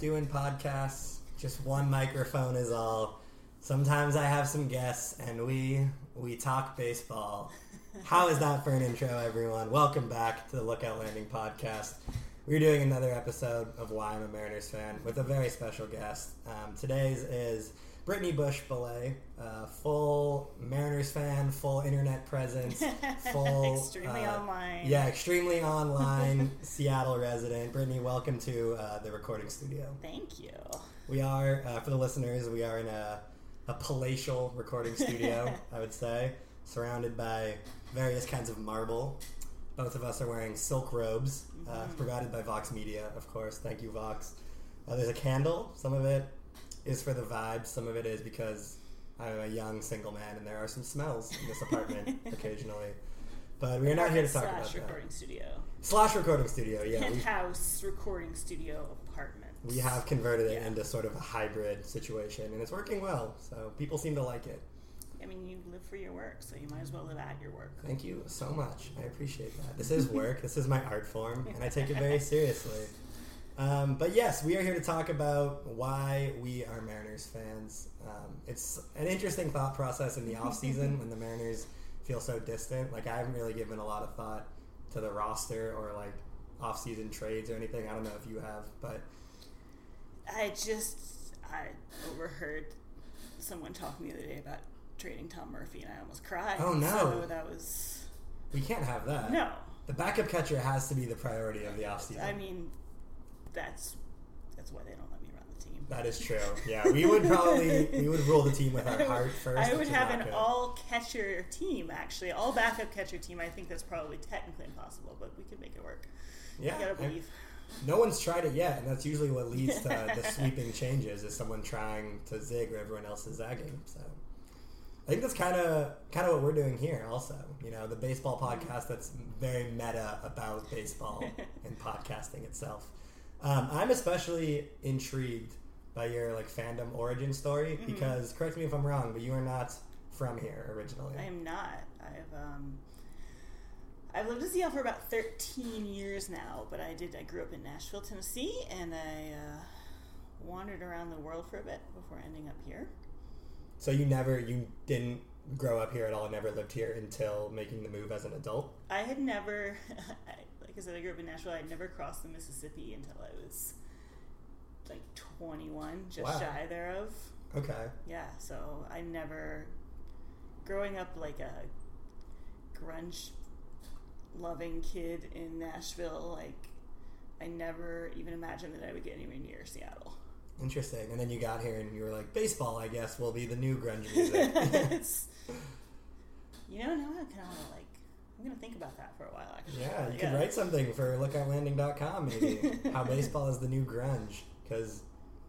Doing podcasts. Just one microphone is all. Sometimes I have some guests and we we talk baseball. How is that for an intro, everyone? Welcome back to the Lookout Landing podcast. We're doing another episode of Why I'm a Mariners Fan with a very special guest. Um, today's is Brittany Bush Bollay, uh, full Mariners fan, full internet presence, full Extremely uh, online. Yeah, extremely online Seattle resident. Brittany, welcome to uh, the recording studio. Thank you. We are, uh, for the listeners, we are in a, a palatial recording studio, I would say, surrounded by various kinds of marble. Both of us are wearing silk robes, uh, provided by Vox Media, of course. Thank you, Vox. Uh, there's a candle. Some of it is for the vibes, some of it is because I'm a young single man and there are some smells in this apartment occasionally. But we're not here to talk Slash about that. recording studio. Slash recording studio, yeah. Penthouse recording studio apartment. we have converted it into sort of a hybrid situation and it's working well. So people seem to like it. I mean, you live for your work, so you might as well live at your work. Thank you so much. I appreciate that. This is work. this is my art form, and I take it very seriously. Um, but yes, we are here to talk about why we are Mariners fans. Um, it's an interesting thought process in the off season when the Mariners feel so distant. Like I haven't really given a lot of thought to the roster or like off season trades or anything. I don't know if you have, but I just I overheard someone talking the other day about trading Tom Murphy, and I almost cried. Oh, no. So that was we can't have that. no. The backup catcher has to be the priority of the off season. I mean, that's that's why they don't let me run the team. That is true. Yeah, we would probably we would rule the team with our heart first. I would have an good. all catcher team actually, all backup catcher team. I think that's probably technically impossible, but we could make it work. Yeah, you gotta I- believe. no one's tried it yet, and that's usually what leads to the sweeping changes is someone trying to zig where everyone else is zagging. So I think that's kind of kind of what we're doing here. Also, you know, the baseball mm-hmm. podcast that's very meta about baseball and podcasting itself. Um, I'm especially intrigued by your like fandom origin story Mm-hmm. because correct me if I'm wrong, but you are not from here originally. I am not. I've um, I've lived in Seattle for about 13 years now, but I did. I grew up in Nashville, Tennessee, and I uh, wandered around the world for a bit before ending up here. So you never, you didn't grow up here at all, never lived here until making the move as an adult. I had never, Like I grew up in Nashville. I'd never crossed the Mississippi until I was like 21, just Wow. shy thereof. Okay. Yeah, so I never, growing up like a grunge loving kid in Nashville, like I never even imagined that I would get anywhere near Seattle. Interesting. And then you got here and you were like, baseball, I guess, will be the new grunge music. You know, now I kind of want to like, I'm gonna think about that for a while. Actually, yeah, you could write something for lookoutlanding.com maybe. How baseball is the new grunge. Because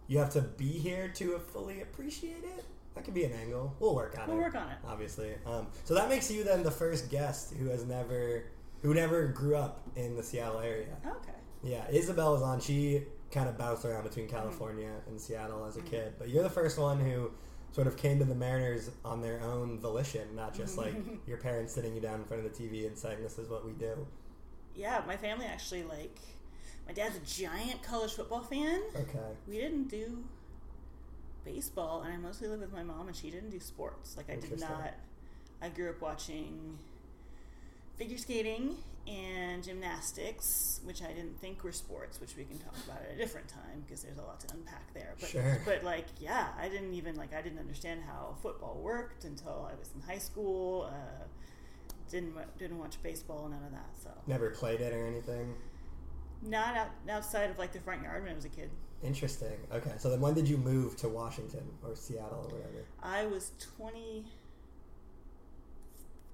you have to be here to fully appreciate it. That could be an angle. We'll work on it. We'll work on it. Obviously. Um, so that makes you then the first guest who has never, who never grew up in the Seattle area. Okay. Yeah, Isabel was on. She kind of bounced around between California and Seattle as a kid. But you're the first one who sort of came to the Mariners on their own volition, not just like your parents sitting you down in front of the TV and saying, "This is what we do." Yeah, my family actually like. My dad's a giant college football fan. Okay. We didn't do baseball, and I mostly lived with my mom, and she didn't do sports. Like I did not. I grew up watching figure skating and gymnastics, which I didn't think were sports, which we can talk about at a different time because there's a lot to unpack there. But, Sure. But like, yeah, I didn't even like I didn't understand how football worked until I was in high school. Uh, didn't didn't watch baseball, none of that. So Never played it or anything. not out, outside of like the front yard when I was a kid. Interesting. Okay, so then when did you move to Washington or Seattle or whatever? I was 20,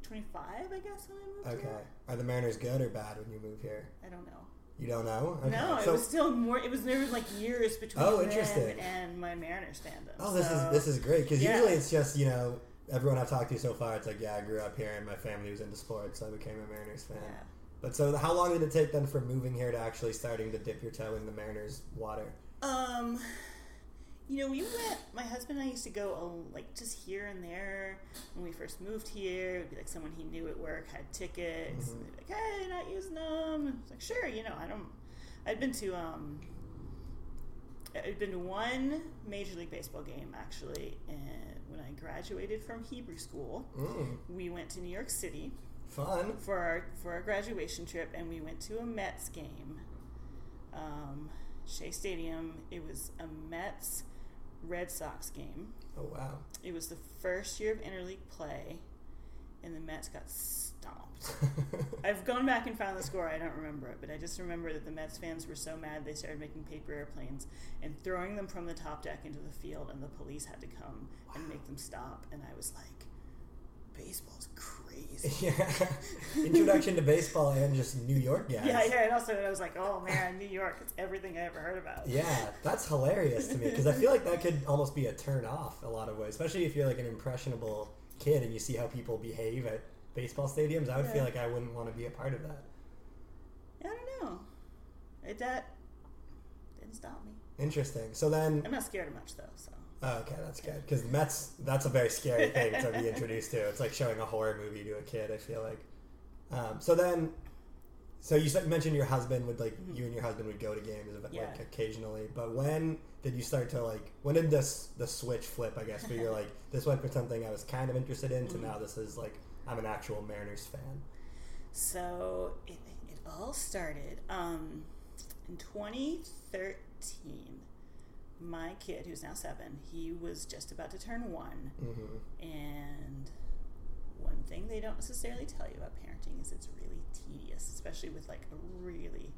25, I guess, when I moved Okay. here. Are the Mariners good or bad when you move here? I don't know. You don't know? Okay. No, it so, was still more. It was there was like years between Oh, interesting. and my Mariners fandom. Oh, this so- is this is great because yeah. usually it's just you know everyone I've talked to so far. It's like yeah, I grew up here and my family was into sports, so I became a Mariners fan. Yeah. But so how long did it take then from moving here to actually starting to dip your toe in the Mariners water? Um, you know, we went. My husband and I used to go uh, like just here and there when we first moved here. It'd be like someone he knew at work had tickets. Mm-hmm. And they'd be like, "Hey, not using them." It's like, "Sure, you know, I don't." I'd been to um. I'd been to one Major League Baseball game actually, and when I graduated from Hebrew school, Mm, we went to New York City fun. for our for our graduation trip, and we went to a Mets game, um, Shea Stadium. It was a Mets Red Sox game. Oh wow. It was the first year of interleague play, and the Mets got stomped. I've gone back and found the score. I don't remember it, but I just remember that the Mets fans were so mad they started making paper airplanes and throwing them from the top deck into the field, and the police had to come and make them stop. And I was like, baseball's crazy. yeah. Introduction to baseball and just New York guys. Yeah, yeah, and also I was like, oh man, New York, it's everything I ever heard about. Yeah, that's hilarious to me because I feel like that could almost be a turn off a lot of ways, especially if you're like an impressionable kid and you see how people behave at baseball stadiums. I would feel like I wouldn't want to be a part of that. I don't know. It, that didn't stop me. Interesting. So then, I'm not scared of much though, so. Oh, okay, that's good because Mets. That's a very scary thing to be introduced to. It's like showing a horror movie to a kid. I feel like. Um, so then, so you mentioned your husband would like you and your husband would go to games like Mm-hmm. Yeah. occasionally. But when did you start to like? When did this the switch flip? I guess where you're like this went from something I was kind of interested in Mm-hmm. to now this is like I'm an actual Mariners fan. So it, it all started um, in 2013. My kid, who's now seven, he was just about to turn one. Mm-hmm. And one thing they don't necessarily tell you about parenting is it's really tedious, especially with like a really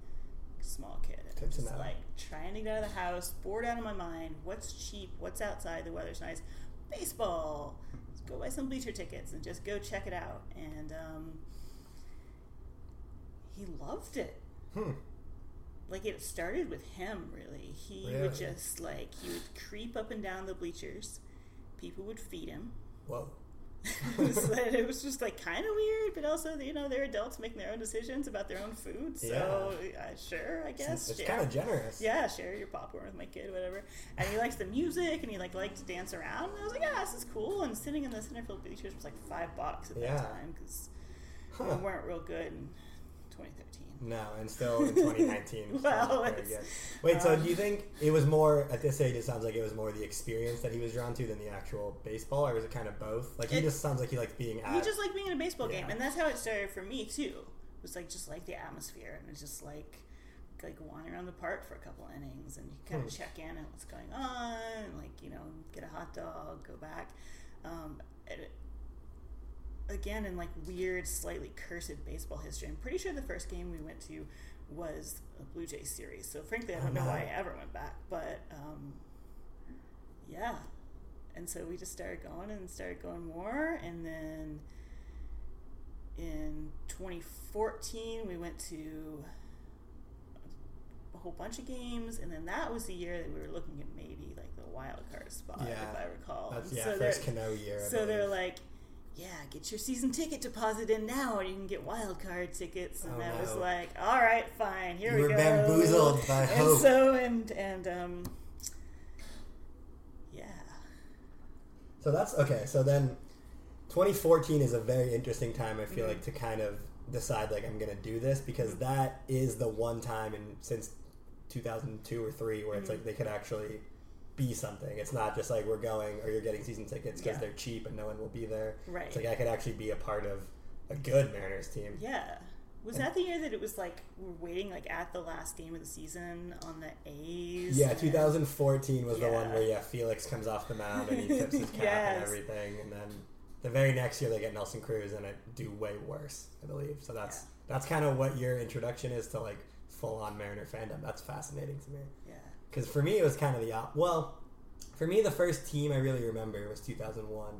small kid. And Good I'm to just like trying to get out of the house, bored out of my mind. What's cheap? What's outside? The weather's nice. Baseball. Let's go buy some bleacher tickets and just go check it out. And um, he loved it Hmm. Like it started with him really he Really? would just like he would creep up and down the bleachers people would feed him Whoa. it, was, it was just like kind of weird but also you know they're adults making their own decisions about their own food so uh, sure i guess It's share- kind of generous. yeah share your popcorn with my kid whatever and he likes the music and he like liked to dance around and i was like yeah this is cool and sitting in the center field bleachers was like five bucks at Yeah. that time because Huh. we weren't real good in 2013 No, and still in 2019. Well, not very it's- good. Wait, so um, do you think it was more at this age? It sounds like it was more the experience that he was drawn to than the actual baseball, or was it kind of both? Like he It- just sounds like he likes being at. He just liked being in a baseball game, and that's how it started for me too. It was like just like the atmosphere, and it's just like like wandering around the park for a couple innings, and you kind of Hmm. check in on what's going on, and like you know get a hot dog, go back. Um, it, again, in like weird, slightly cursed baseball history, I'm pretty sure the first game we went to was a Blue Jays series. So frankly, I don't know why I ever went back, but um, yeah. And so we just started going and started going more, and then in 2014 we went to a whole bunch of games, and then that was the year that we were looking at maybe like the wild card spot, Yeah. if I recall. That's yeah, so first Cano year. So they're like, yeah, get your season ticket deposit in now, and you can get wild card tickets. And Oh, I was like, all right, fine, here You go. we were go. bamboozled by and hope. so and and um, yeah, So that's okay. So then, 2014 is a very interesting time. I feel like mm-hmm. to kind of decide like I'm gonna do this because mm-hmm. that is the one time in since 2002 or three where it's like mm-hmm. they could actually be something. It's not just like we're going or you're getting season tickets because Yeah. they're cheap and no one will be there. Right. It's like I could actually be a part of a good Mariners team. yeah. Was that the year that it was like we're waiting like at the last game of the season on the A's? Yeah, and- 2014 was the one where yeah Felix comes off the mound and he tips his cap Yes. and everything, and then the very next year they get Nelson Cruz and it do way worse, I believe. So that's that's kind of what your introduction is to like full on Mariner fandom. That's fascinating to me Yeah. Because for me it was kind of the op- well, for me the first team I really remember was 2001.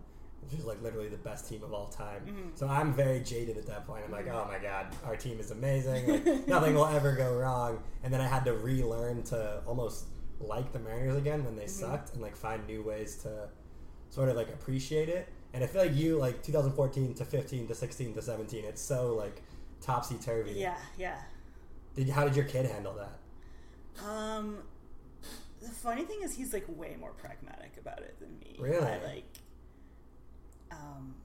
Which is like literally the best team of all time. Mm-hmm. So I'm very jaded at that point. I'm like, oh my god, our team is amazing. Like nothing will ever go wrong. And then I had to relearn to almost like the Mariners again when they Mm-hmm. sucked, and like find new ways to sort of like appreciate it. And I feel like you like 2014 to 15 to 16 to 17. It's so like topsy turvy. Yeah, yeah. Did how did your kid handle that? Um, the funny thing is, he's like way more pragmatic about it than me. Really? I like. Um,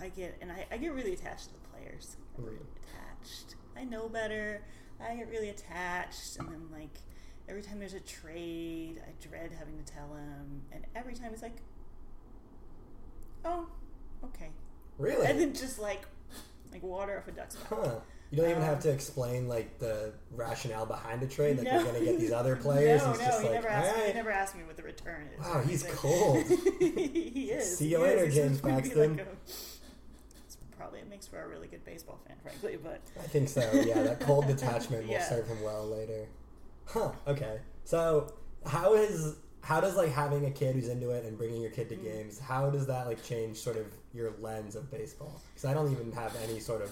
I get and I, I get really attached to the players. Really attached. I know better. I get really attached, and then like every time there's a trade, I dread having to tell him, and every time he's like, "Oh, okay," Really? and then just like like water off a duck's back. Huh. You don't even have to explain like the rationale behind a trade. Like No. you're gonna get these other players. No, He's no, just he like, never asked me. He never asked me what the return is. Wow, he's cold. he is. See you is. later, He's James Paxton. like a- probably it makes for a really good baseball fan, frankly. But I think so. Yeah, that cold detachment will Yeah. serve him well later. Huh. Okay. So how is how does like having a kid who's into it and bringing your kid to Mm. games? How does that like change sort of your lens of baseball? Because I don't even have any sort of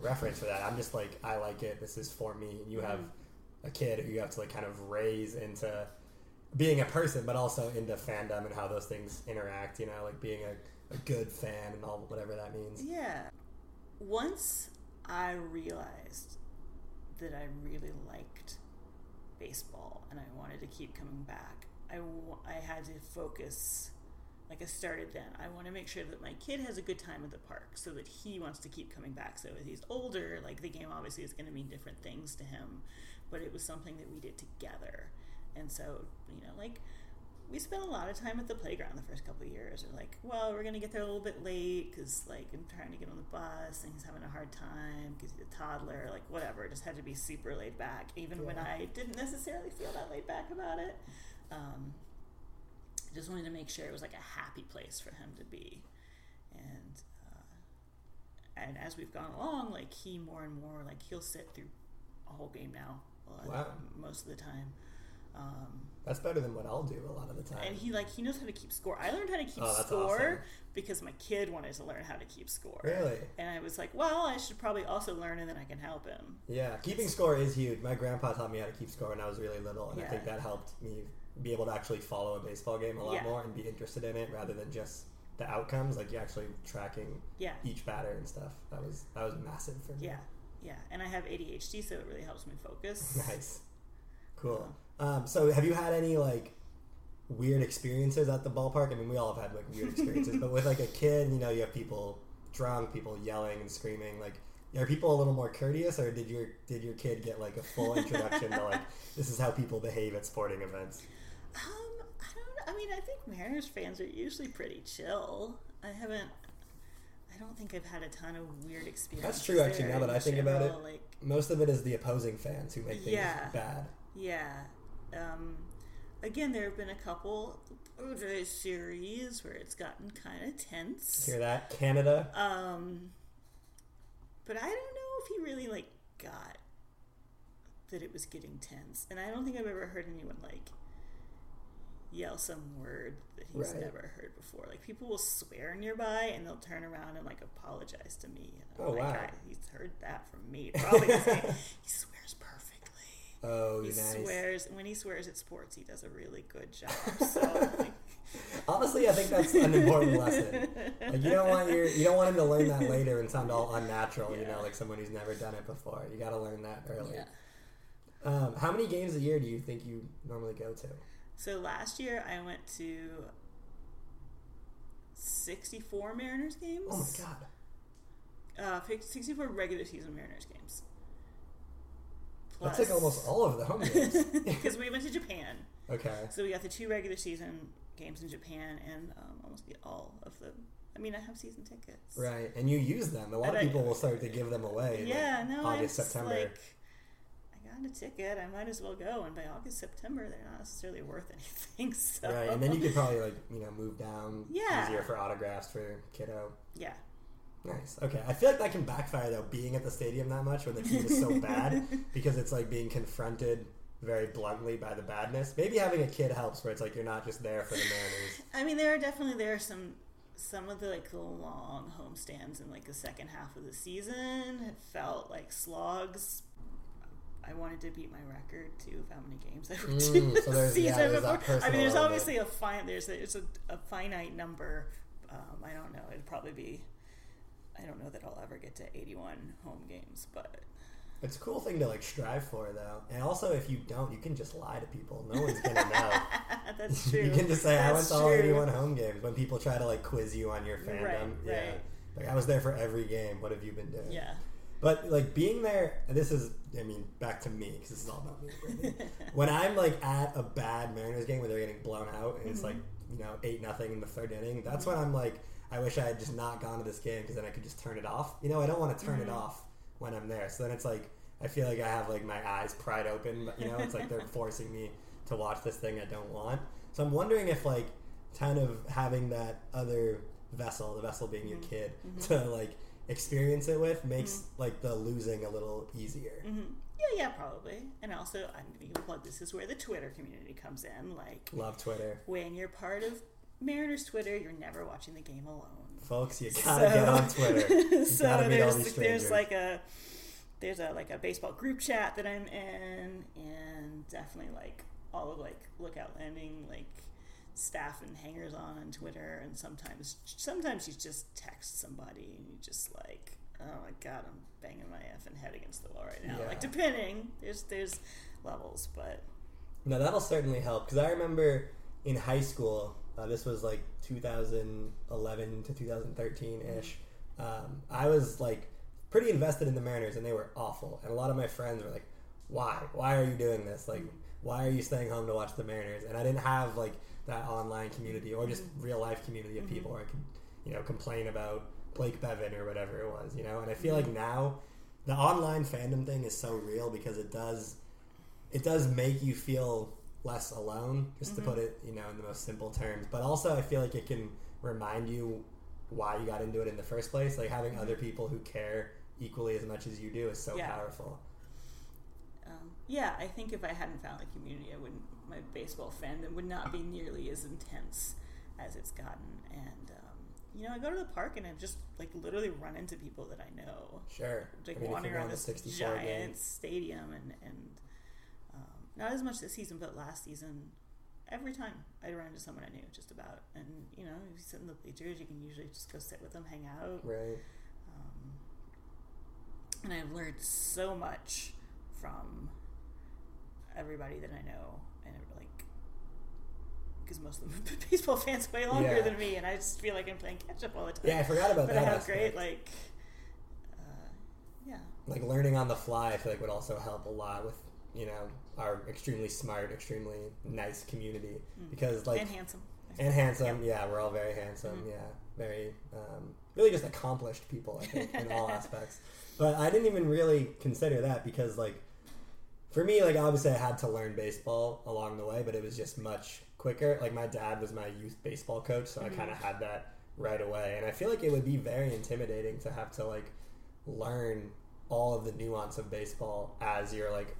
reference for that. I'm just like I like it. This is for me. And you have Mm-hmm. a kid who you have to like kind of raise into being a person, but also into fandom and how those things interact. You know, like being a, a good fan and all whatever that means. yeah, once I realized that I really liked baseball and I wanted to keep coming back, I, I had to focus. Like I started then. I want to make sure that my kid has a good time at the park so that he wants to keep coming back. So as he's older, like the game obviously is going to mean different things to him, but it was something that we did together. And so, you know, like we spent a lot of time at the playground the first couple of years. We're like, well, we're going to get there a little bit late because, like, I'm trying to get on the bus and he's having a hard time because he's a toddler, like, whatever. Just had to be super laid back, even when I didn't necessarily feel that laid back about it. Um, just wanted to make sure it was like a happy place for him to be. And, uh, and as we've gone along, like, he more and more, like, he'll sit through a whole game now, lot Wow. most of the time. Um, That's better than what I'll do a lot of the time. and he like he knows how to keep score. I learned how to keep Oh, score awesome. because my kid wanted to learn how to keep score. Really? And I was like, well, I should probably also learn, and then I can help him. Yeah, keeping score is huge. My grandpa taught me how to keep score when I was really little, and I think that helped me be able to actually follow a baseball game a lot Yeah. more and be interested in it rather than just the outcomes. Like you actually tracking Yeah. each batter and stuff. That was that was massive for me. Yeah, yeah. And I have ADHD, so it really helps me focus. Nice. Cool. Um, so have you had any like weird experiences at the ballpark? I mean, we all have had like weird experiences, but with like a kid, you know, you have people drunk, people yelling and screaming. Like, are people a little more courteous, or did your did your kid get like a full introduction to like this is how people behave at sporting events? Um, I don't. I mean, I think Mariners fans are usually pretty chill. I haven't. I don't think I've had a ton of weird experiences. That's true, actually. Now that I think about it, like most of it is the opposing fans who make things Yeah. bad. yeah. Um, again, there have been a couple Jays series where it's gotten kind of tense. Hear that, Canada? Um, but I don't know if he really like got that it was getting tense, and I don't think I've ever heard anyone like yell some word that he's Right. never heard before. Like people will swear nearby, and they'll turn around and like apologize to me. And I'm Oh, like, wow. "I- he's heard that from me. Probably he swears perfectly. oh, He nice. swears when he swears at sports, he does a really good job. So like, Honestly, I think that's an important lesson. Like you don't want your you don't want him to learn that later and sound all unnatural. You know, like someone who's never done it before. You got to learn that early. yeah. Um, how many games a year do you think you normally go to? So last year I went to 64 Mariners games. Oh my god, Uh, 64 regular season Mariners games. that's like almost all of the home games. Because we went to Japan. okay, So we got the two regular season games in Japan and um, almost the, all of the. I mean, I have season tickets. right, and you use them. A lot of people will start to give them away. in, like, Yeah, no, August, September. like. Got a ticket. I might as well go. And by August, September, they're not necessarily worth anything. So. Right, and then you could probably like you know move down. Yeah. easier for autographs for kiddo. Yeah. Nice. Okay, I feel like that can backfire though, being at the stadium that much when the team is so bad, because it's like being confronted very bluntly by the badness. Maybe having a kid helps, where it's like you're not just there for the Mariners. I mean, there are definitely there are some some of the like the long homestands in like the second half of the season have felt like slogs. I wanted to beat my record too of how many games I would do Mm, this so there's- yeah, season before. I mean, there's obviously a fine. There's a, it's a, a finite number. Um, I don't know. It'd probably be. I don't know that I'll ever get to 81 home games, but It's a cool thing to like strive for though, and also if you don't, you can just lie to people. No one's gonna know. that's true. you can just say I went to all 81 home games when people try to like quiz you on your fandom. Right, yeah, right. like I was there for every game. What have you been doing? Yeah. But like being there, and this is, I mean, back to me because this is all about me. When I'm like at a bad Mariners game where they're getting blown out and it's mm-hmm. like you know eight nothing in the third inning, that's when I'm like, I wish I had just not gone to this game because then I could just turn it off. You know, I don't want to turn it mm-hmm. off when I'm there. So then it's like I feel like I have like my eyes pried open. But you know, it's like they're forcing me to watch this thing I don't want. So I'm wondering if like kind of having that other vessel, the vessel being your mm-hmm. kid, to like experience it with makes mm-hmm. like the losing a little easier. Mm-hmm. Yeah, yeah, probably. And also, I'm going to plug. This is where the Twitter community comes in. Like, Love Twitter. when you're part of Mariners Twitter, you're never watching the game alone. Folks, you gotta get on Twitter. You so gotta meet all there's there's like a there's a like a baseball group chat that I'm in, and definitely like all of like Lookout Landing like staff and hangers on on Twitter, and sometimes sometimes you just text somebody and you just like oh my god I'm banging my effing head against the wall right now. Yeah. Like depending, there's there's levels, but No, that'll certainly help because I remember in high school, uh, this was like 2011 to 2013 ish. Um, I was like pretty invested in the Mariners, and they were awful. And a lot of my friends were like, "Why? Why are you doing this? Like, why are you staying home to watch the Mariners?" And I didn't have like that online community or just mm-hmm. real life community of people where I could, you know, complain about Blake Beavan or whatever it was, you know. And I feel like mm-hmm. now the online fandom thing is so real because it does it does make you feel less alone, just to mm-hmm. put it, you know, in the most simple terms. But also, I feel like it can remind you why you got into it in the first place. Like having other people who care equally as much as you do is so Yeah. powerful. um, yeah, I think if I hadn't found the community, I wouldn't. My baseball fandom would not be nearly as intense as it's gotten. And um, you know, I go to the park and I've just like literally run into people that I know, Sure. like I mean, wandering around this to 64 giant games. stadium, and and um, not as much this season, but last season. Every time I'd run into someone I knew, just about, and you know, if you sit in the bleachers, you can usually just go sit with them, hang out, Right. um, and I've learned so much from everybody that I know, and it, like because most of them baseball fans way longer Yeah. than me, and I just feel like I'm playing catch up all the time. Yeah, I forgot about but that. I have aspect. great like, uh, yeah, like learning on the fly i feel like would also help a lot with you know our extremely smart extremely nice community because like and handsome. and handsome yeah we're all very handsome yeah very um, really just accomplished people. I think in all aspects. But I didn't even really consider that because like for me, like obviously I had to learn baseball along the way, but it was just much quicker. Like my dad was my youth baseball coach, so I mm-hmm. kind of had that right away. And I feel like it would be very intimidating to have to like learn all of the nuance of baseball as you're like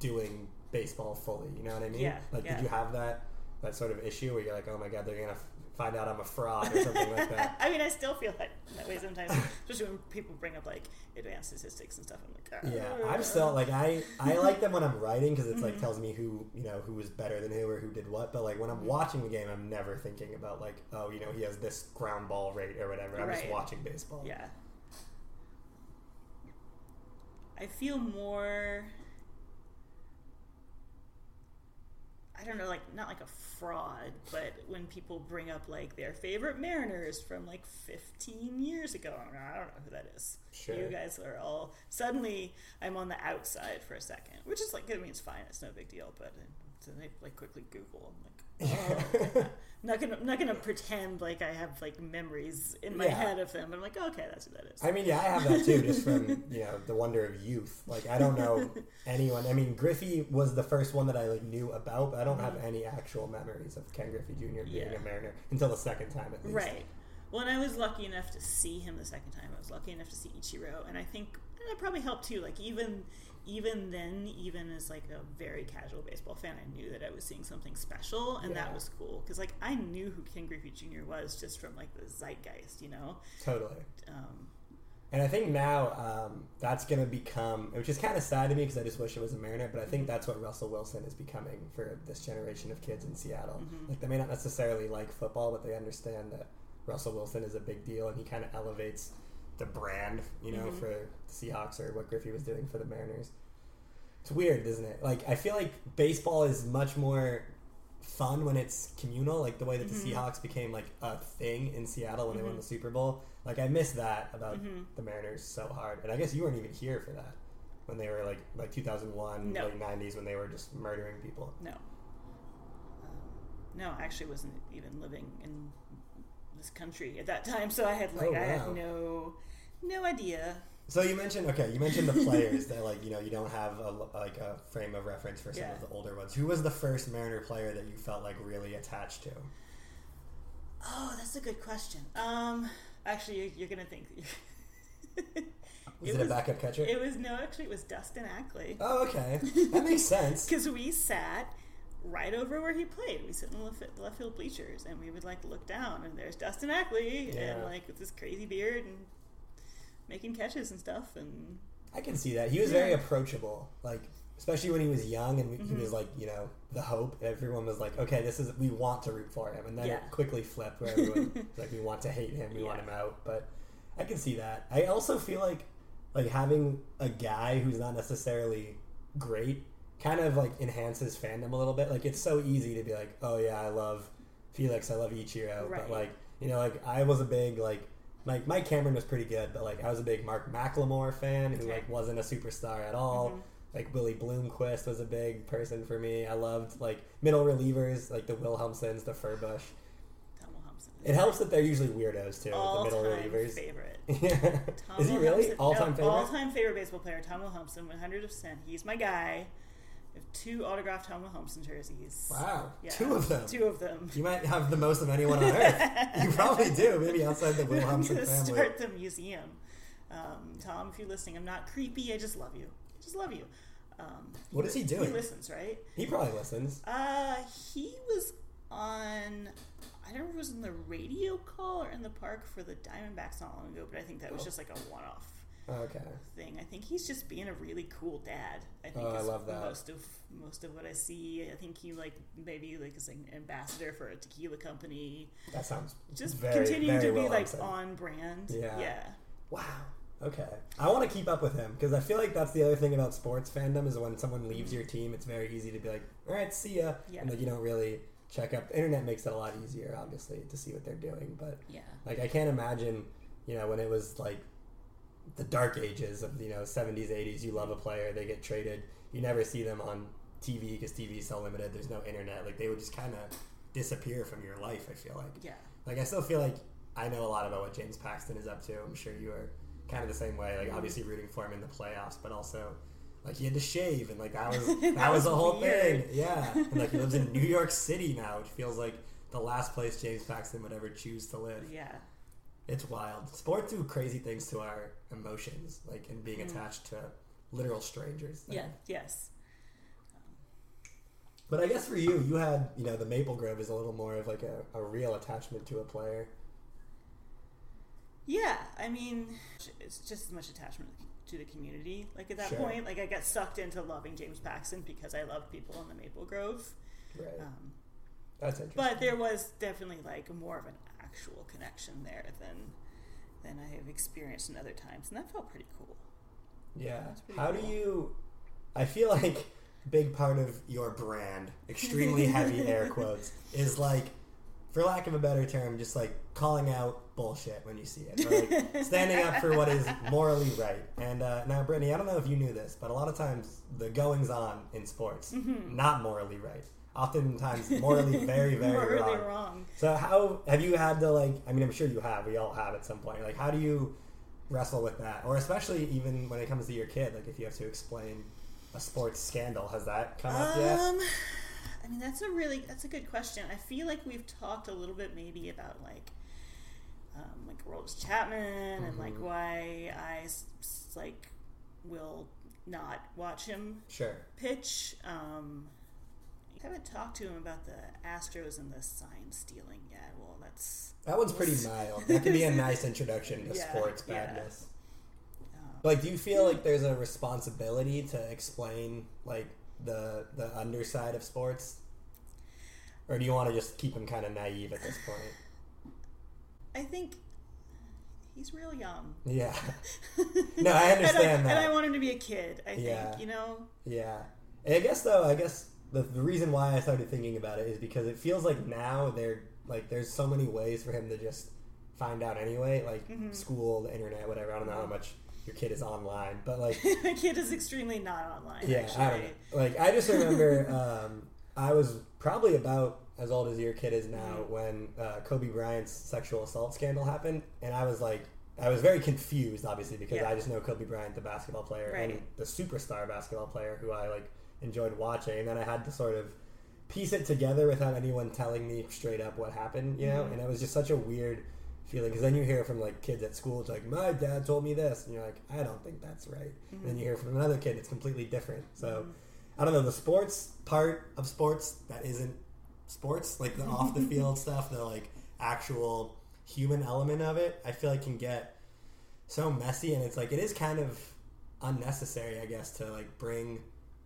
doing baseball fully. You know what I mean? Yeah, Like, yeah. did you have that that sort of issue where you're like, oh my god, they're gonna find out I'm a fraud or something like that? I mean, I still feel that, that way sometimes, especially when people bring up like advanced statistics and stuff. I'm like, "Ah." Yeah, I'm still like I I like them when I'm writing because it's Mm-hmm. like tells me who you know who was better than who or who did what. But like when I'm Mm-hmm. watching the game, I'm never thinking about like oh you know he has this ground ball rate or whatever. I'm just watching baseball. Yeah. I feel more. I don't know, like not like a fraud, but when people bring up like their favorite Mariners from like 15 years ago, I'm like, I don't know who that is. Sure. You guys are all suddenly I'm on the outside for a second, which is like I mean it's fine, it's no big deal, but then I like quickly Google. I'm like, oh, okay. I'm not gonna I'm not gonna pretend like I have like memories in my Yeah. head of them. But I'm like, okay, that's who that is. I mean, yeah, I have that too, just from you know the wonder of youth. Like I don't know anyone. I mean, Griffey was the first one that I like knew about, but I don't have any actual memories of Ken Griffey Jr. being Mm-hmm. Yeah. a Mariner until the second time at least. Right. Well, and I was lucky enough to see him the second time. I was lucky enough to see Ichiro, and I think that probably helped too. Like even even then, even as like a very casual baseball fan, I knew that I was seeing something special, and Yeah. that was cool because like I knew who Ken Griffey Jr. was just from like the zeitgeist, you know. Totally. Um, And I think now um, that's going to become, which is kind of sad to me because I just wish it was a Mariner, but I think that's what Russell Wilson is becoming for this generation of kids in Seattle. Like they may not necessarily like football, but they understand that Russell Wilson is a big deal and he kind of elevates the brand, you know, mm-hmm. for the Seahawks or what Griffey was doing for the Mariners. It's weird, isn't it? Like I feel like baseball is much more fun when it's communal, like the way that the mm-hmm. Seahawks became like a thing in Seattle when they won mm-hmm. the Super Bowl. Like I miss that about the Mariners so hard. And I guess you weren't even here for that when they were like like 2001, No. late 90s when they were just murdering people. no, um, no, I actually wasn't even living in this country at that time, so I had like Oh, I had no no idea. So you mentioned okay, you mentioned the players that like you know you don't have a, like a frame of reference for some Yeah. of the older ones. Who was the first Mariner player that you felt like really attached to? Oh, that's a good question. Um, actually, you're, you're gonna think. Was it, a backup catcher? It was no, actually, it was Dustin Ackley. oh, okay, that makes sense. Because we sat right over where he played. We sit in the left, left field bleachers, and we would like look down, and there's Dustin Ackley, Yeah. and like with this crazy beard and making catches and stuff, and I can see that. He was very approachable, like especially when he was young and he was mm-hmm. like, you know, the hope. Everyone was like, okay, this is we want to root for him, and then Yeah. it quickly flipped where everyone was like, we want to hate him, we want him out. But I can see that. I also feel like like having a guy who's not necessarily great kind of like enhances fandom a little bit. Like it's so easy to be like, oh yeah, I love Felix, I love Ichiro, Right. but like you know, like I was a big like. Mike, Mike Cameron was pretty good, but like I was a big Mark McLemore fan who like wasn't a superstar at all. Mm-hmm. Like Willie Bloomquist was a big person for me. I loved like middle relievers like the Wilhelmsens, the Furbush. It helps that they're usually weirdos too, all the middle time relievers. favorite. Yeah. Tom Is he really all time no, favorite? All-time favorite baseball player, Tom Wilhelmsen, 100%. He's my guy. Have two autographed Tom Wilhelmsen jerseys. Wow, Yeah, two of them. Two of them. You might have the most of anyone on earth. you probably do, maybe outside the Wilhelmsen family. start the museum. Um, Tom, if you're listening, I'm not creepy. I just love you. I just love you. Um, What is he doing? He listens, right? He probably listens. Uh, he was on. I don't know if it was in the radio call or in the park for the Diamondbacks not long ago, but I think that was Oh. just like a one-off Oh, okay. thing. I think he's just being a really cool dad. I think Oh, I love that. most of most of what I see. I think he like maybe like is an ambassador for a tequila company. That sounds Just very, continuing very to be like on brand. Yeah. Yeah. Wow. Okay. I want to keep up with him because I feel like that's the other thing about sports fandom is when someone leaves your team, it's very easy to be like, "All right, see ya," Yeah. and like you don't really check up. The internet makes it a lot easier, obviously, to see what they're doing. But Yeah. like, I can't imagine, you know, when it was like the dark ages of you know 70s, 80s. You love a player, they get traded. You never see them on TV because TV is so limited. There's no internet. Like they would just kind of disappear from your life. I feel like. Yeah. Like I still feel like I know a lot about what James Paxton is up to. I'm sure you are kind of the same way. Like mm-hmm. obviously rooting for him in the playoffs, but also like he had to shave and like that was that, That was a whole weird. thing. Yeah, and like he lives in New York City now, which feels like the last place James Paxton would ever choose to live. Yeah. It's wild. Sports do crazy things to our emotions, like in being attached to literal strangers. Yeah. Yes. But I guess for you, you had, you know, the Maple Grove is a little more of like a, a real attachment to a player. Yeah, I mean, it's just as much attachment to the community. Like at that Sure. point, like I got sucked into loving James Paxton because I love people in the Maple Grove. Right. Um, That's interesting. but there was definitely like more of an actual connection there than than I have experienced in other times, and that felt pretty cool. yeah. Pretty How do you? I feel like a big part of your brand, extremely heavy air quotes, is like, for lack of a better term, just like calling out bullshit when you see it, or like standing up for what is morally right. And uh, now, Brittany, I don't know if you knew this, but a lot of times the goings on in sports Mm-hmm. not morally right. Oftentimes morally very very Morally wrong. wrong. So how have you had to like? I mean, I'm sure you have. We all have at some point. Like, how do you wrestle with that, or especially even when it comes to your kid? Like, if you have to explain a sports scandal, has that come up yet? Um, I mean, that's a really that's a good question. I feel like we've talked a little bit maybe about like um, like Aroldis Chapman and like why I like will not watch him Sure. pitch. Um, haven't talked to him about the Astros and the sign stealing yet. Well, that's That one's pretty mild. That could be a nice introduction to Yeah, sports yeah. badness. Um, like, do you feel like there's a responsibility to explain like the the underside of sports, or do you want to just keep him kind of naive at this point? I think he's real young. Yeah. No, I and, I, understand that. and I want him to be a kid. I think you know. Yeah. I guess though, I guess the, the reason why I started thinking about it is because it feels like now there like there's so many ways for him to just find out anyway, like Mm-hmm. school, the internet, whatever. I don't know how much your kid is online, but like My kid is extremely not online. yeah, actually. I don't know. Like I just remember um, I was probably about as old as your kid is now Mm-hmm. when uh, Kobe Bryant's sexual assault scandal happened, and I was like, I was very confused, obviously, because Yeah. I just know Kobe Bryant, the basketball player, and the superstar basketball player who I like enjoyed watching, and then I had to sort of piece it together without anyone telling me straight up what happened, you know, Mm-hmm. and it was just such a weird feeling because then you hear from like kids at school it's like my dad told me this and you're like i don't think that's right. And then you hear from another kid it's completely different. So i don't know the sports part of sports that isn't sports like the off the field stuff the like actual human element of it i feel like can get so messy and it's like it is kind of unnecessary i guess to like bring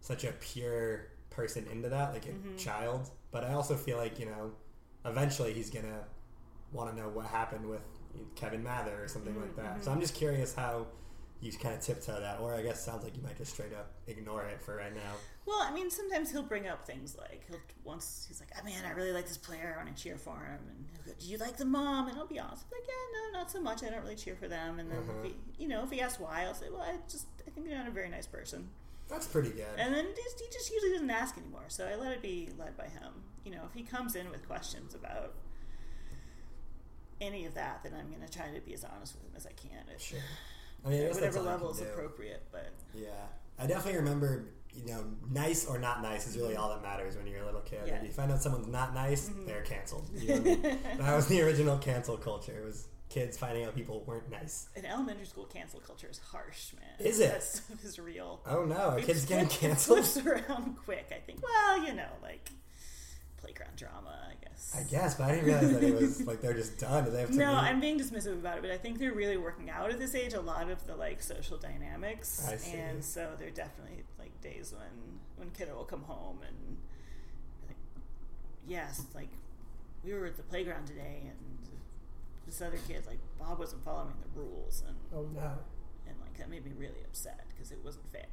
such a pure person into that like a mm-hmm. child but i also feel like you know eventually he's gonna want to know what happened with kevin mather or something like mm-hmm, that so mm-hmm. i'm just curious how you kind of tiptoe that or i guess it sounds like you might just straight up ignore it for right now Well, I mean, sometimes he'll bring up things like he'll once he's like, "Oh man, I really like this player. I want to cheer for him." And he'll go, "Do you like the mom?" And I'll be honest, I'm like, "Yeah, no, not so much. I don't really cheer for them." And then, if uh-huh. he, you know, if he asks why, I'll say, "Well, I just I think you're not a very nice person." That's pretty good And then just, he just usually doesn't ask anymore. So I let it be led by him. You know, if he comes in with questions about any of that, then I'm going to try to be as honest with him as I can. If, Sure. I mean, whatever level is appropriate. But Yeah, I definitely remember. You know, nice or not nice is really all that matters when you're a little kid. Mm-hmm. Yeah. Mm-hmm. If you find out someone's not nice, they're canceled. You know I mean? that was the original cancel culture. It was kids finding out people weren't nice. in elementary school, cancel culture is harsh, man. Is it? That stuff is real. Oh no, kids getting canceled? flips around quick. I think. Well, you know, like playground drama. I guess. I guess, but I didn't realize that it was like they're just done. Do they have to? No, leave? I'm being dismissive about it, but I think they're really working out at this age a lot of the like social dynamics, I see. and so there are definitely like days when when kiddo will come home and like, yes, like we were at the playground today, and this other kid like Bob wasn't following the rules, and Oh no. and like that made me really upset because it wasn't fair.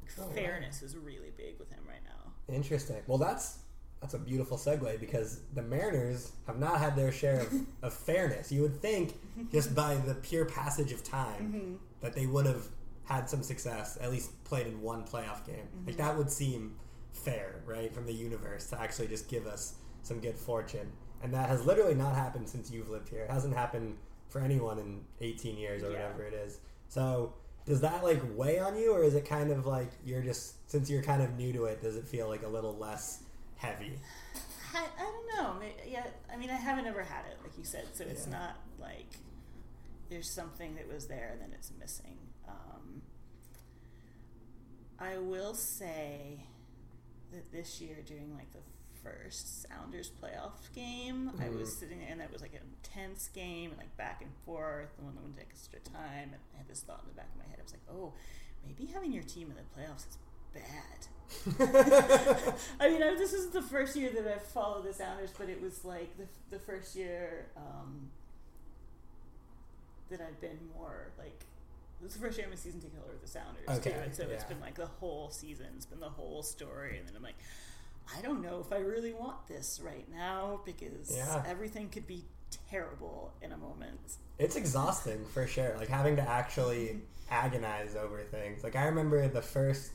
Like, Oh, wow. fairness is really big with him right now. Interesting. Well, that's that's a beautiful segue because the Mariners have not had their share of, of fairness. You would think, just by the pure passage of time, mm-hmm. that they would have had some success, at least played in one playoff game. Like mm-hmm. that would seem fair, right, from the universe to actually just give us some good fortune. And that has literally not happened since you've lived here. It hasn't happened for anyone in 18 years or Yeah. whatever it is. So does that like weigh on you, or is it kind of like you're just since you're kind of new to it? Does it feel like a little less heavy? I, I don't know. May- Yeah, I mean, I haven't ever had it, like you said, so it's Yeah. not like there's something that was there and then it's missing. Um, I will say that this year, during like the first Sounders playoff game, I was sitting there and that was like an intense game and like back and forth, and one that would take extra time. And I had this thought in the back of my head. I was like, oh, maybe having your team in the playoffs is bad. I mean, I, this is the first year that I've followed the Sounders, but it was like the, the first year um, that I've been more like. This is the first year I'm a season ticket holder with the Sounders Okay, too, and so it's been like the whole season. It's been the whole story, and then I'm like, I don't know if I really want this right now because Yeah. everything could be terrible in a moment. It's exhausting for sure. Like having to actually agonize over things. Like I remember the first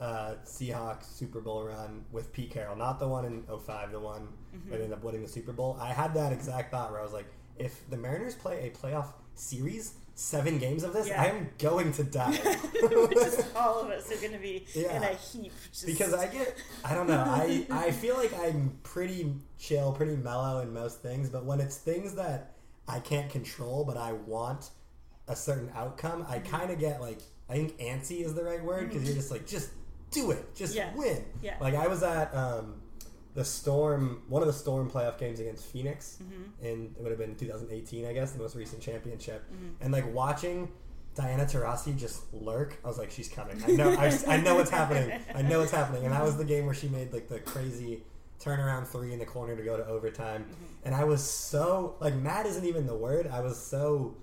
uh, Seahawks Super Bowl run with Pete Carroll, not the one in 05, the one that ended up winning the Super Bowl. I had that exact thought where I was like, if the Mariners play a playoff series, seven games of this, Yeah. I am going to die. just all of us are going to be in a heap. Just, because I get I don't know I I feel like I'm pretty chill, pretty mellow in most things, but when it's things that I can't control but I want a certain outcome, I kind of get like I think antsy is the right word because you're just like just do it, just Yeah. win. Yeah. Like I was at um, the Storm, one of the Storm playoff games against Phoenix, mm-hmm. in it would have been 2018, I guess, the most recent championship, mm-hmm. and like watching. Diana Taurasi just lurk. I was like, she's coming. I know. I, I know what's happening. I know what's happening. And that was the game where she made like the crazy turnaround three in the corner to go to overtime. Mm-hmm. And I was so like mad isn't even the word. I was so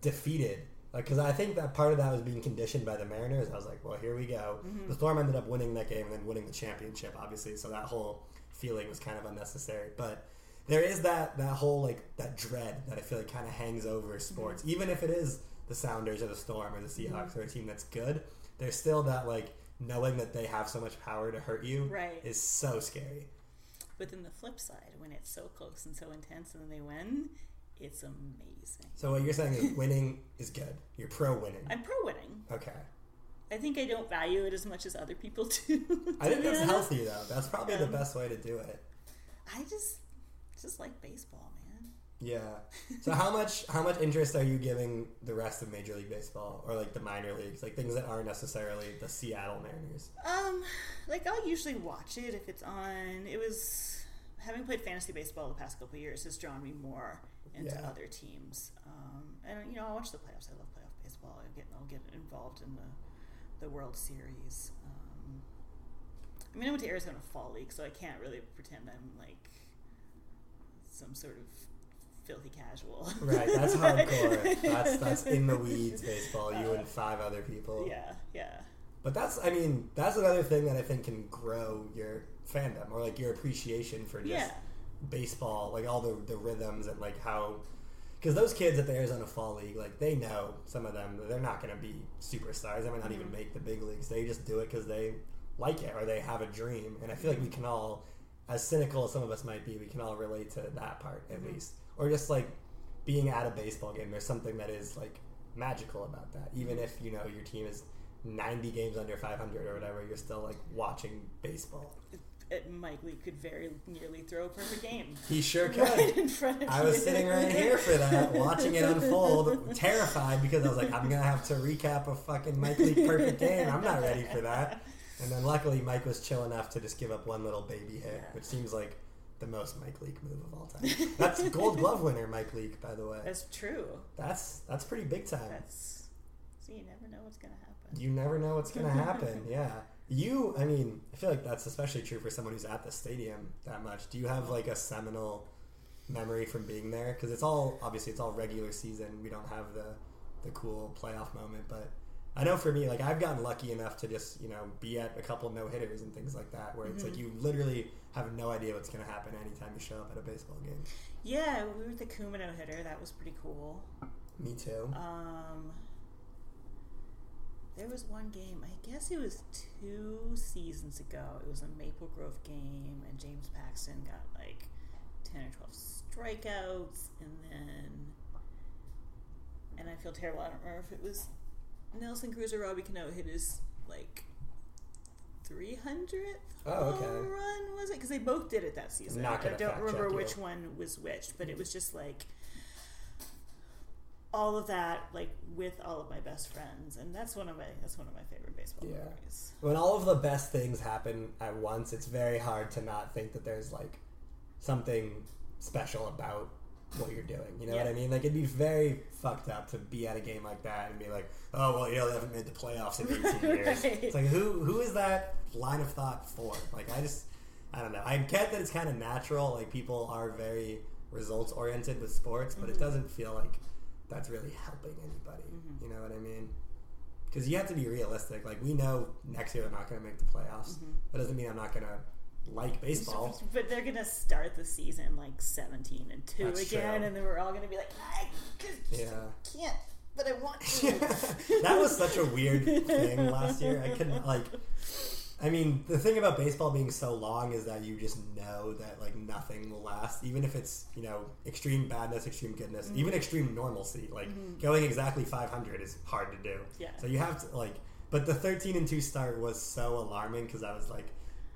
defeated. Like, because I think that part of that was being conditioned by the Mariners. I was like, well, here we go. The Storm ended up winning that game and then winning the championship, obviously. So that whole feeling was kind of unnecessary. But there is that that whole like that dread that I feel like kind of hangs over sports, mm-hmm. even if it is the Sounders or the Storm or the Seahawks mm-hmm. or a team that's good. There's still that like knowing that they have so much power to hurt you Right. is so scary. But then the flip side, when it's so close and so intense and then they win, it's amazing. So what you're saying is winning is good. You're pro winning. I'm pro winning. Okay. I think I don't value it as much as other people do. I think that's honest. healthy though. That's probably the Um, best way to do it. I just just like baseball, man. Yeah. So how much how much interest are you giving the rest of Major League Baseball or like the minor leagues, like things that aren't necessarily the Seattle Mariners? Um, like I'll usually watch it if it's on. It was having played fantasy baseball the past couple of years has drawn me more into Yeah. other teams. Um, and you know I watch the playoffs. I love playoff baseball. I get I'll get involved in the the World Series. Um, I mean I went to Arizona Fall League, so I can't really pretend I'm like some sort of filthy casual. Right, that's hardcore. that's that's in the weeds baseball. You and five other people. yeah, yeah. But that's I mean that's another thing that I think can grow your fandom or like your appreciation for just Yeah. baseball, like all the the rhythms and like how. Because those kids at the Arizona Fall League, like they know some of them, they're not going to be superstars. They might not even Mm-hmm. make the big leagues. They just do it because they like it or they have a dream. And I feel like we can all, as cynical as some of us might be, we can all relate to that part at Mm-hmm. least. Or just like being at a baseball game. There's something that is like magical about that. Even if you know your team is 90 games under 500 or whatever, you're still like watching baseball. Mike Leake could very nearly throw a perfect game. He sure could. Right in front of I was you. sitting right here for that, watching it unfold, terrified because I was like, I'm gonna have to recap a fucking Mike Leake perfect game. I'm not ready for that. And then luckily, Mike was chill enough to just give up one little baby hit, which seems like the most Mike Leake move of all time. That's Gold Glove winner Mike Leake, by the way. That's true. That's that's pretty big time. That's so you never know what's gonna happen. You never know what's gonna happen. Yeah. You, I mean, I feel like that's especially true for someone who's at the stadium that much. Do you have like a seminal memory from being there? Because it's all obviously it's all regular season. We don't have the the cool playoff moment, but I know for me, like I've gotten lucky enough to just you know be at a couple no hitters and things like that, where it's like you literally have no idea what's gonna happen anytime you show up at a baseball game. Yeah, we were the Kuma no hitter. That was pretty cool. Me too. Um, there was one game. I guess it was two seasons ago. It was a Maple Grove game, and James Paxton got like ten or twelve strikeouts, and then and I feel terrible. I don't remember if it was Nelson Cruz or Robbie Cano hit his like three hundredth Oh, okay. home run was it? Because they both did it that season. I don't remember which you. one was which, but it was just like all of that, like with all of my best friends, and that's one of my that's one of my favorite baseball Yeah. memories. When all of the best things happen at once, it's very hard to not think that there's like something special about what you're doing. You know what I mean? Like it'd be very fucked up to be at a game like that and be like, "Oh well, you know, they haven't made the playoffs in 18 years." Right. It's like who who is that line of thought for? Like I just I don't know. I get that it's kind of natural. Like people are very results oriented with sports, but it Mm-hmm. doesn't feel like that's really helping anybody. Mm-hmm. You know what I mean? Because you have to be realistic. Like we know next year they're not going to make the playoffs. Mm-hmm. That doesn't mean I'm not going to like baseball. But they're gonna start the season like seventeen and two That's again, true. and then we're all gonna be like, I just Yeah. can't, but I want to. that was such a weird thing last year. I couldn't like. I mean, the thing about baseball being so long is that you just know that like nothing will last, even if it's you know extreme badness, extreme goodness, Mm-hmm. even extreme normalcy. Like going exactly 500 is hard to do. Yeah. So you have to like, but the 13 and two start was so alarming because I was like,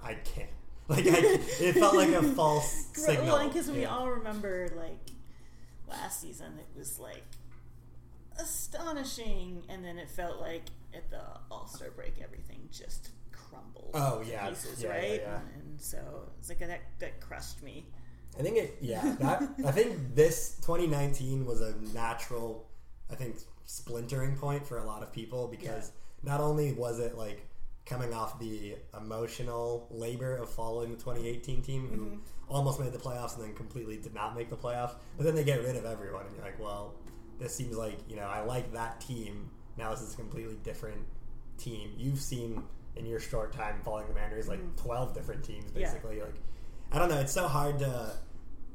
I can't. Like I, it felt like a false signal. Well, because we all remember like last season, it was like astonishing, and then it felt like at the All Star break, everything just crumbled. Oh, yeah. pieces, Yeah, right? yeah. And so it's like that that crushed me. I think it, yeah. That I think this 2019 was a natural, I think, splintering point for a lot of people because not only was it like coming off the emotional labor of following the 2018 team who mm-hmm. almost made the playoffs and then completely did not make the playoffs, but then they get rid of everyone and you're like, well, this seems like you know I like that team. Now this is a completely different team. You've seen in your short time following the Mariners like mm-hmm. 12 different teams Yeah. basically. Like I don't know. It's so hard to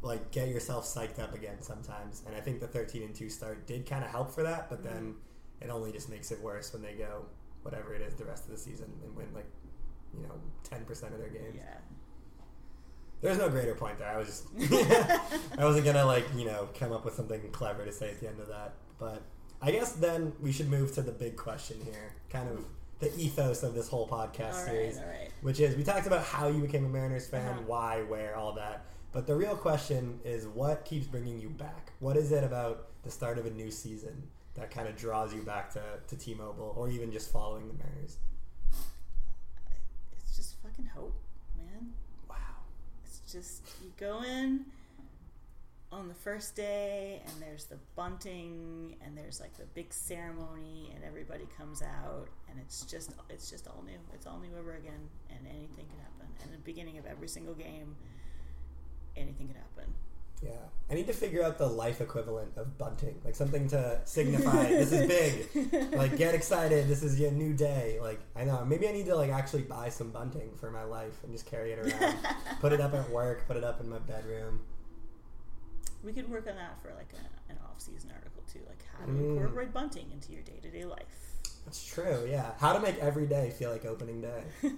like get yourself psyched up again sometimes. And I think the 13 and 2 start did kind of help for that, but then mm-hmm. it only just makes it worse when they go whatever it is the rest of the season and win like you know 10% of their games. Yeah. There's no greater point there. I was just I wasn't going to like, you know, come up with something clever to say at the end of that. But I guess then we should move to the big question here. Kind of the ethos of this whole podcast All right, series all right. which is we talked about how you became a Mariners fan, Uh-huh. why, where, all that. But the real question is what keeps bringing you back? What is it about the start of a new season that kind of draws you back to, to T-Mobile or even just following the Mariners? It's just fucking hope, man. Wow. It's just you go in on the first day and there's the bunting and there's like the big ceremony and everybody comes out and it's just it's just all new. It's all new over again and anything can happen. And at the beginning of every single game, anything can happen. Yeah. I need to figure out the life equivalent of bunting. Like something to signify this is big. Like get excited, this is your new day. Like I know, maybe I need to like actually buy some bunting for my life and just carry it around. put it up at work, put it up in my bedroom. We could work on that for like a, an off-season article too, like how to Mm. incorporate bunting into your day-to-day life. That's true, yeah. How to make every day feel like opening day. Do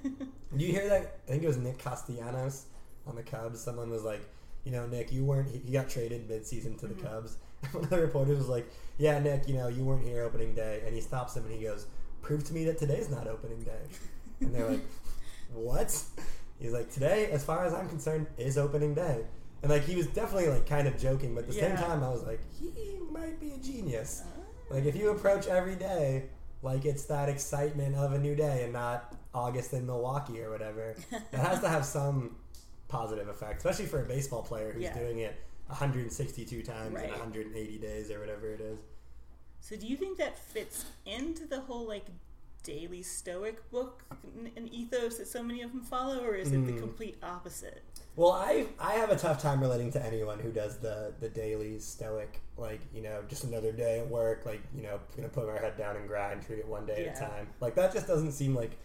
you hear that? I think it was Nick Castellanos on the Cubs. Someone was like, you know, Nick, you weren't. He he got traded mid-season to the Cubs. One of the reporters was like, "Yeah, Nick, you know, you weren't here opening day." And he stops him and he goes, "Prove to me that today's not opening day." And they're like, "What?" He's like, "Today, as far as I'm concerned, is opening day." And like he was definitely like kind of joking, but at the same time, I was like, he might be a genius. Ah. Like if you approach every day like it's that excitement of a new day and not August in Milwaukee or whatever, it has to have some positive effect, especially for a baseball player who's Yeah. doing it 162 times Right. in 180 days or whatever it is. So do you think that fits into the whole like daily stoic book and and ethos that so many of them follow, or is it the mm. complete opposite? Well, I I have a tough time relating to anyone who does the the daily stoic, like you know, just another day at work, like you know, gonna put our head down and grind, treat it one day at a time. Like that just doesn't seem like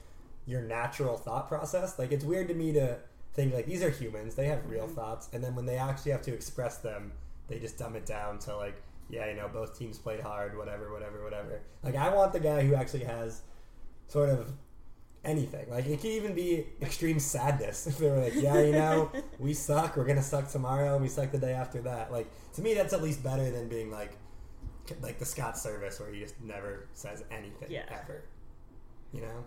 your natural thought process. Like it's weird to me to think like these are humans, they have real mm-hmm. thoughts, and then when they actually have to express them, they just dumb it down to like, yeah, you know, both teams played hard, whatever, whatever, whatever. Like I want the guy who actually has sort of anything. Like it could even be extreme sadness if they were like, yeah, you know, we suck. We're gonna suck tomorrow, and we suck the day after that. Like to me, that's at least better than being like like the Scott Servais where he just never says anything Yeah. ever. You know.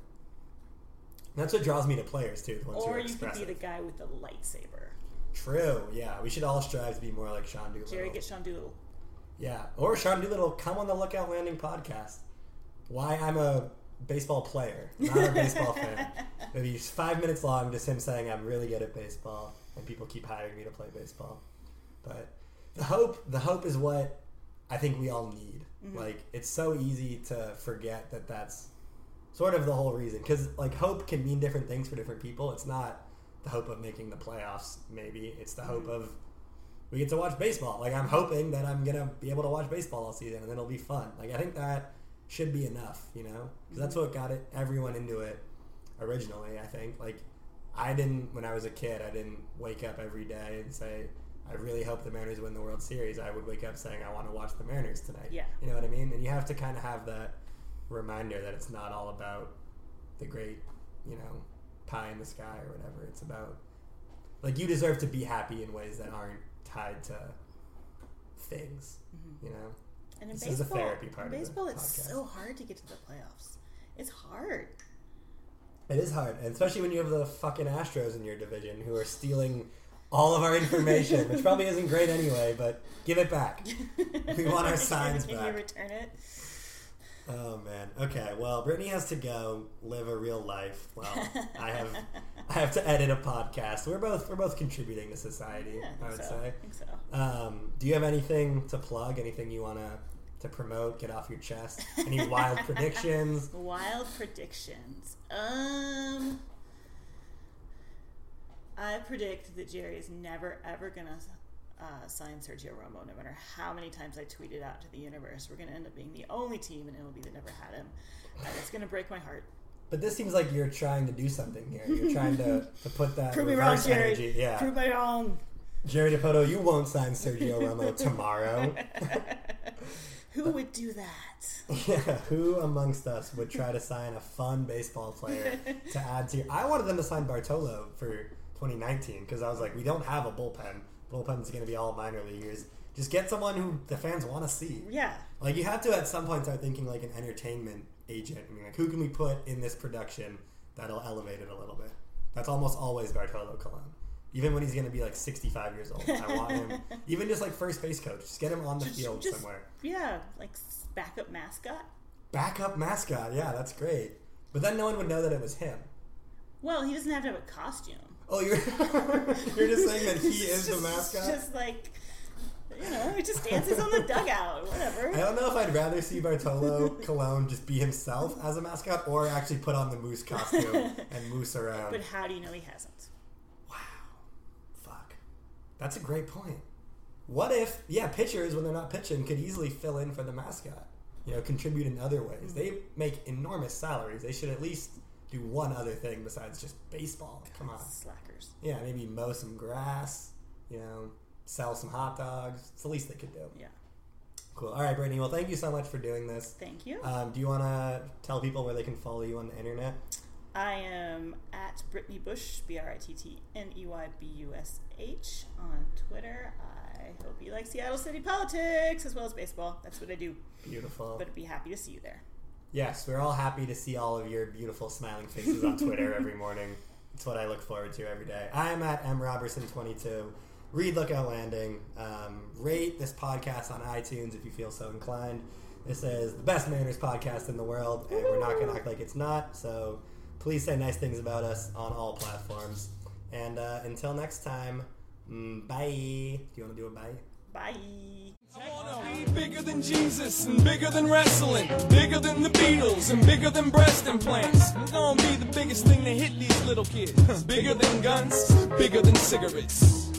That's what draws me to players too. The ones who Or are you could be the guy with the lightsaber. True. Yeah, we should all strive to be more like Sean Doolittle. Jerry, get Sean Doolittle. Yeah, or Sean Doolittle, come on the Lookout Landing podcast. Why I'm a baseball player, not a baseball fan. Maybe five minutes long, just him saying I'm really good at baseball, and people keep hiring me to play baseball. But the hope, the hope is what I think we all need. Mm-hmm. Like it's so easy to forget that that's sort of the whole reason, because like hope can mean different things for different people. It's not the hope of making the playoffs. Maybe it's the hope mm-hmm. of we get to watch baseball. Like I'm hoping that I'm gonna be able to watch baseball all season, and then it'll be fun. Like I think that should be enough, you know, because that's mm-hmm. what got it everyone into it originally. I think like I didn't when I was a kid, I didn't wake up every day and say I really hope the Mariners win the World Series. I would wake up saying I want to watch the Mariners tonight. Yeah. you know what I mean. And you have to kind of have that reminder that it's not all about the great, you know, pie in the sky or whatever. It's about like you deserve to be happy in ways that aren't tied to things. Mm-hmm. You know, And in This is the baseball, therapy part in baseball, it's podcast. so hard to get to the playoffs. It's hard. it is hard, and especially when you have the fucking Astros in your division who are stealing all of our information, which probably isn't great anyway. But give it back. We want our signs Can back. you return it? Oh man. Okay. Well, Brittany has to go live a real life. Well, I have I have to edit a podcast. We're both we're both contributing to society. Yeah, I I would so. say. I think so. Um, do you have anything to plug? Anything you want to to promote? Get off your chest? Any wild predictions? Wild predictions. Um, I predict that Jerry is never ever gonna uh, sign Sergio Romo, no matter how many times I tweet it out to the universe. We're gonna end up being the only team in MLB that never had him, and it's gonna break my heart. But this seems like you're trying to do something here. You're trying to, to put that Prove me wrong, reverse Jerry. energy. Yeah. Prove me wrong. Jerry Dipoto, you won't sign Sergio Romo tomorrow. Who would do that? Yeah, who amongst us would try to sign a fun baseball player to add to? Your. I wanted them to sign Bartolo for 2019 because I was like, we don't have a bullpen. Bullpen's going to be all minor leaguers. Just get someone who the fans want to see. Yeah. Like you have to at some point start thinking like an entertainment agent. I mean, like who can we put in this production that'll elevate it a little bit? That's almost always Bartolo Colon. Even when he's going to be like 65 years old, I want him. Even just like first base coach, just get him on the Just- field just- somewhere. Yeah, like backup mascot. Backup mascot, yeah, that's great. But then no one would know that it was him. Well, he doesn't have to have a costume. Oh, you're you're just saying that he is the mascot. Just like you know, he just dances on the dugout, whatever. I don't know if I'd rather see Bartolo Colon just be himself as a mascot, or actually put on the moose costume and moose around. But how do you know he hasn't? That's a great point. What if, yeah, pitchers when they're not pitching could easily fill in for the mascot. You know, contribute in other ways. They make enormous salaries. They should at least do one other thing besides just baseball. Come on. Slackers. Yeah, maybe mow some grass, you know, sell some hot dogs. It's the least they could do. Yeah. Cool. All right, Brittany. Well, thank you so much for doing this. Thank you. Um, do you want to tell people where they can follow you on the internet? I am at Brittany Bush, B R I T T N E Y B U S H on Twitter. I hope you like Seattle City politics as well as baseball. That's what I do. Beautiful. But I'd be happy to see you there. Yes, we're all happy to see all of your beautiful smiling faces on Twitter every morning. It's what I look forward to every day. I am at M Robertson twenty two. Read Lookout Landing. Um, rate this podcast on iTunes if you feel so inclined. This is the best Mariners podcast in the world, and we're not going to act like it's not. So please say nice things about us on all platforms. And uh, until next time, mm, bye. Do you want to do a bye? Bye. Be bigger than Jesus and bigger than wrestling, bigger than the Beatles and bigger than breast implants. I'm gonna be the biggest thing to hit these little kids. Bigger than guns, bigger than cigarettes.